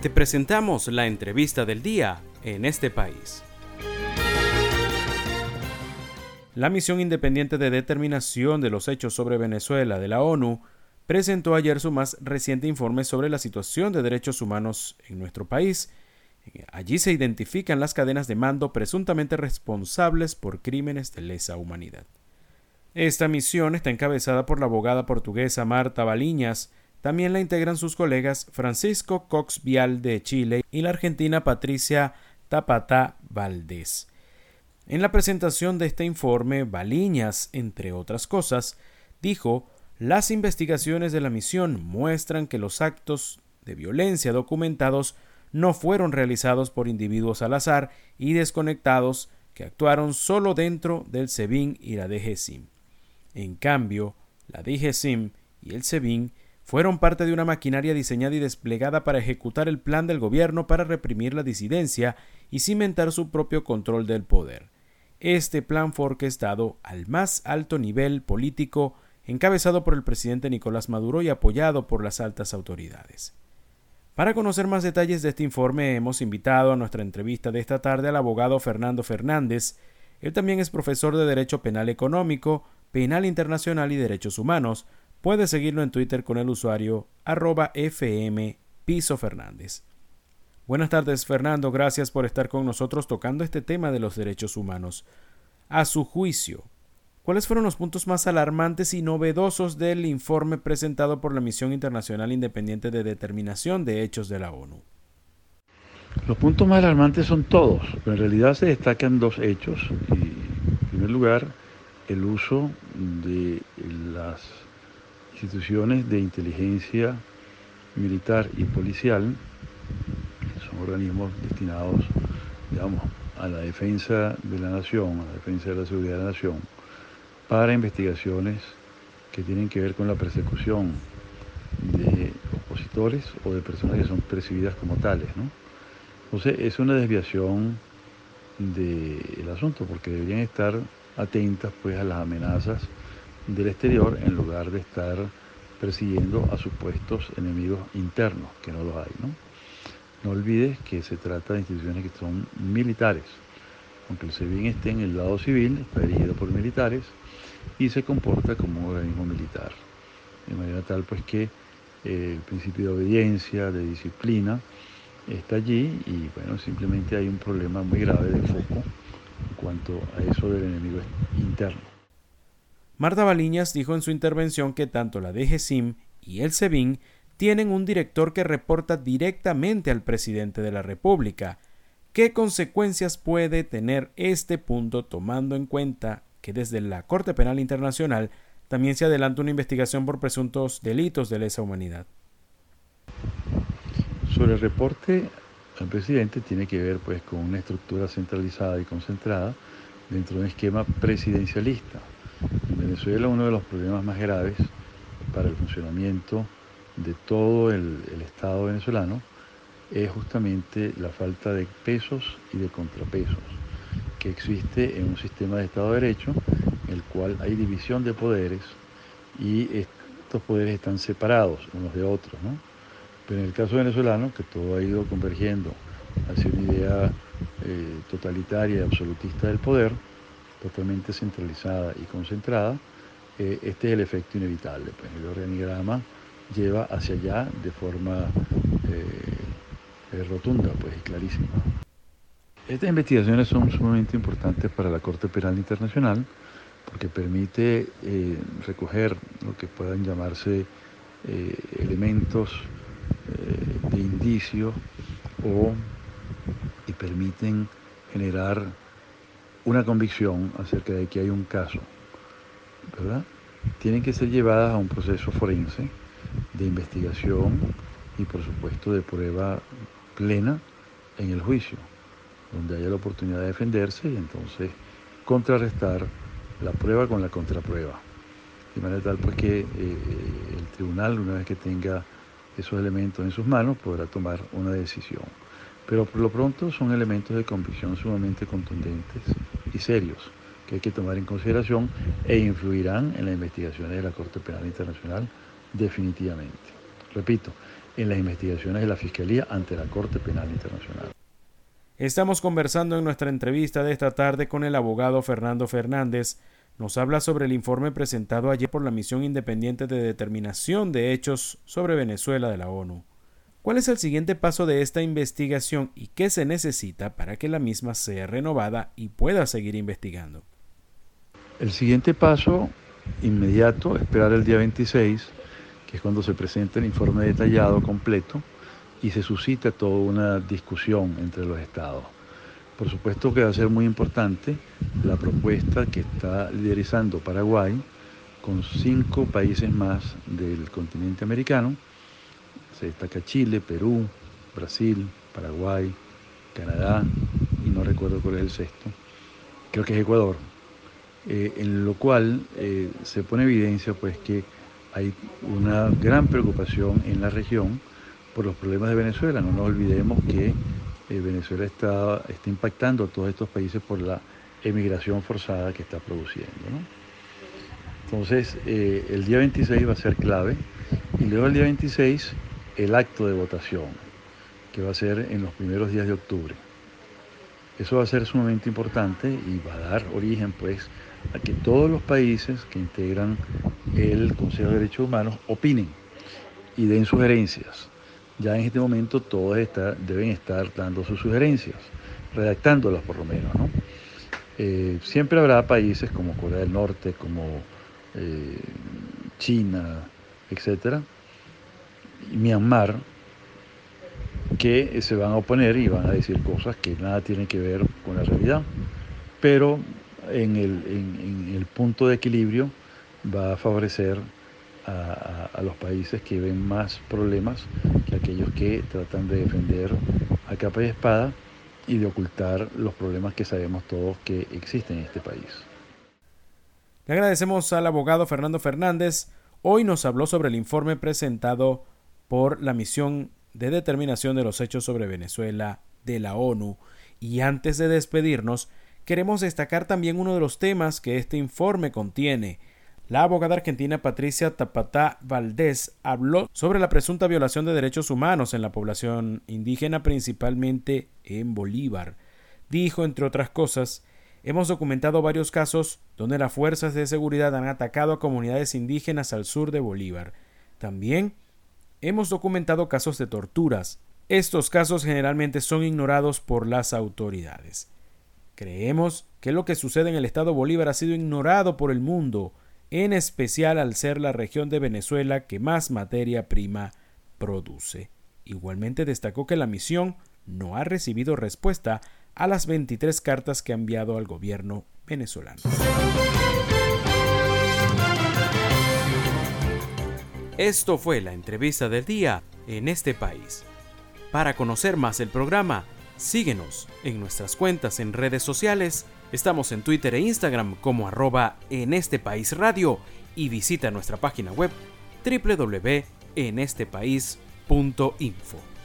Te presentamos la entrevista del día en este país. La Misión Independiente de Determinación de los Hechos sobre Venezuela de la ONU presentó ayer su más reciente informe sobre la situación de derechos humanos en nuestro país. Allí se identifican las cadenas de mando presuntamente responsables por crímenes de lesa humanidad. Esta misión está encabezada por la abogada portuguesa Marta Baliñas, también la integran sus colegas Francisco Cox Vial de Chile y la argentina Patricia Tapata Valdés. En la presentación de este informe, Baliñas, entre otras cosas, dijo las investigaciones de la misión muestran que los actos de violencia documentados no fueron realizados por individuos al azar y desconectados que actuaron solo dentro del SEBIN y la DGSIM. En cambio, la DGSIM y el SEBIN fueron parte de una maquinaria diseñada y desplegada para ejecutar el plan del gobierno para reprimir la disidencia y cimentar su propio control del poder. Este plan fue orquestado al más alto nivel político, encabezado por el presidente Nicolás Maduro y apoyado por las altas autoridades. Para conocer más detalles de este informe hemos invitado a nuestra entrevista de esta tarde al abogado Fernando Fernández. Él también es profesor de Derecho Penal Económico, Penal Internacional y Derechos Humanos. Puede seguirlo en Twitter con el usuario arroba FM Piso Fernández. Buenas tardes, Fernando. Gracias por estar con nosotros tocando este tema de los derechos humanos. A su juicio, ¿cuáles fueron los puntos más alarmantes y novedosos del informe presentado por la Misión Internacional Independiente de Determinación de Hechos de la ONU? Los puntos más alarmantes son todos, pero en realidad se destacan dos hechos. en primer lugar, el uso de las instituciones de inteligencia militar y policial son organismos destinados, digamos, a la defensa de la nación, a la defensa de la seguridad de la nación, para investigaciones que tienen que ver con la persecución de opositores o de personas que son percibidas como tales. ¿no? Entonces es una desviación del asunto, porque deberían estar atentas pues, a las amenazas del exterior en lugar de estar persiguiendo a supuestos enemigos internos, que no los hay. ¿no? No olvides que se trata de instituciones que son militares. Aunque el SEBIN esté en el lado civil, está dirigido por militares y se comporta como un organismo militar. De manera tal pues que eh, el principio de obediencia, de disciplina, está allí y bueno, simplemente hay un problema muy grave de foco en cuanto a eso del enemigo interno. Marta Baliñas dijo en su intervención que tanto la DGSIM y el SEBIN tienen un director que reporta directamente al presidente de la República. ¿Qué consecuencias puede tener este punto tomando en cuenta que desde la Corte Penal Internacional también se adelanta una investigación por presuntos delitos de lesa humanidad? Sobre el reporte al presidente tiene que ver pues con una estructura centralizada y concentrada dentro de un esquema presidencialista. En Venezuela uno de los problemas más graves para el funcionamiento de todo el, Estado venezolano es justamente la falta de pesos y de contrapesos que existe en un sistema de Estado de Derecho en el cual hay división de poderes y estos poderes están separados unos de otros. Pero en el caso venezolano, que todo ha ido convergiendo hacia una idea eh, totalitaria y absolutista del poder, totalmente centralizada y concentrada, eh, este es el efecto inevitable. Pues el organigrama lleva hacia allá de forma eh, rotunda pues, y clarísima. Estas investigaciones son sumamente importantes para la Corte Penal Internacional porque permite eh, recoger lo que puedan llamarse eh, elementos de indicio o y permiten generar una convicción acerca de que hay un caso, ¿verdad? Tienen que ser llevadas a un proceso forense de investigación y por supuesto de prueba plena en el juicio, donde haya la oportunidad de defenderse y entonces contrarrestar la prueba con la contraprueba. De manera tal pues que eh, el tribunal, una vez que tenga esos elementos en sus manos, podrá tomar una decisión. Pero por lo pronto son elementos de convicción sumamente contundentes y serios que hay que tomar en consideración e influirán en las investigaciones de la Corte Penal Internacional definitivamente. repito, en las investigaciones de la Fiscalía ante la Corte Penal Internacional. Estamos conversando en nuestra entrevista de esta tarde con el abogado Fernando Fernández. Nos habla sobre el informe presentado ayer por la Misión Independiente de Determinación de Hechos sobre Venezuela de la ONU. ¿Cuál es el siguiente paso de esta investigación y qué se necesita para que la misma sea renovada y pueda seguir investigando? El siguiente paso inmediato, esperar el día 26, que es cuando se presenta el informe detallado, completo, y se suscita toda una discusión entre los estados. Por supuesto que va a ser muy importante la propuesta que está liderizando Paraguay con cinco países más del continente americano. Se destaca Chile, Perú, Brasil, Paraguay, Canadá y no recuerdo cuál es el sexto. Creo que es Ecuador. Eh, en lo cual eh, se pone evidencia pues que hay una gran preocupación en la región por los problemas de Venezuela. No nos olvidemos que eh, Venezuela está, está impactando a todos estos países por la emigración forzada que está produciendo. Entonces, el día 26 va a ser clave y luego el día 26 el acto de votación, que va a ser en los primeros días de octubre. Eso va a ser sumamente importante y va a dar origen pues a que todos los países que integran el Consejo de Derechos Humanos opinen y den sugerencias ya en este momento todos deben estar dando sus sugerencias, redactándolas por lo menos. ¿no? Eh, siempre habrá países como Corea del Norte, como eh, China, etcétera, Myanmar, que se van a oponer y van a decir cosas que nada tienen que ver con la realidad. Pero en el, en el punto de equilibrio va a favorecer a, los países que ven más problemas que aquellos que tratan de defender a capa y espada y de ocultar los problemas que sabemos todos que existen en este país. Le agradecemos al abogado Fernando Fernández. Hoy nos habló sobre el informe presentado por la misión de determinación de los hechos sobre Venezuela de la ONU. Y antes de despedirnos, queremos destacar también uno de los temas que este informe contiene, la abogada argentina Patricia Tapatá Valdés habló sobre la presunta violación de derechos humanos en la población indígena, principalmente en Bolívar. Dijo, entre otras cosas, hemos documentado varios casos donde las fuerzas de seguridad han atacado a comunidades indígenas al sur de Bolívar. También hemos documentado casos de torturas. Estos casos generalmente son ignorados por las autoridades. Creemos que lo que sucede en el estado Bolívar ha sido ignorado por el mundo en especial al ser la región de Venezuela que más materia prima produce. Igualmente destacó que la misión no ha recibido respuesta a las 23 cartas que ha enviado al gobierno venezolano. Esto fue la entrevista del día en este país. Para conocer más el programa, síguenos en nuestras cuentas en redes sociales Estamos en Twitter e Instagram como arroba en este país radio y visita nuestra página web www.enestepais.info.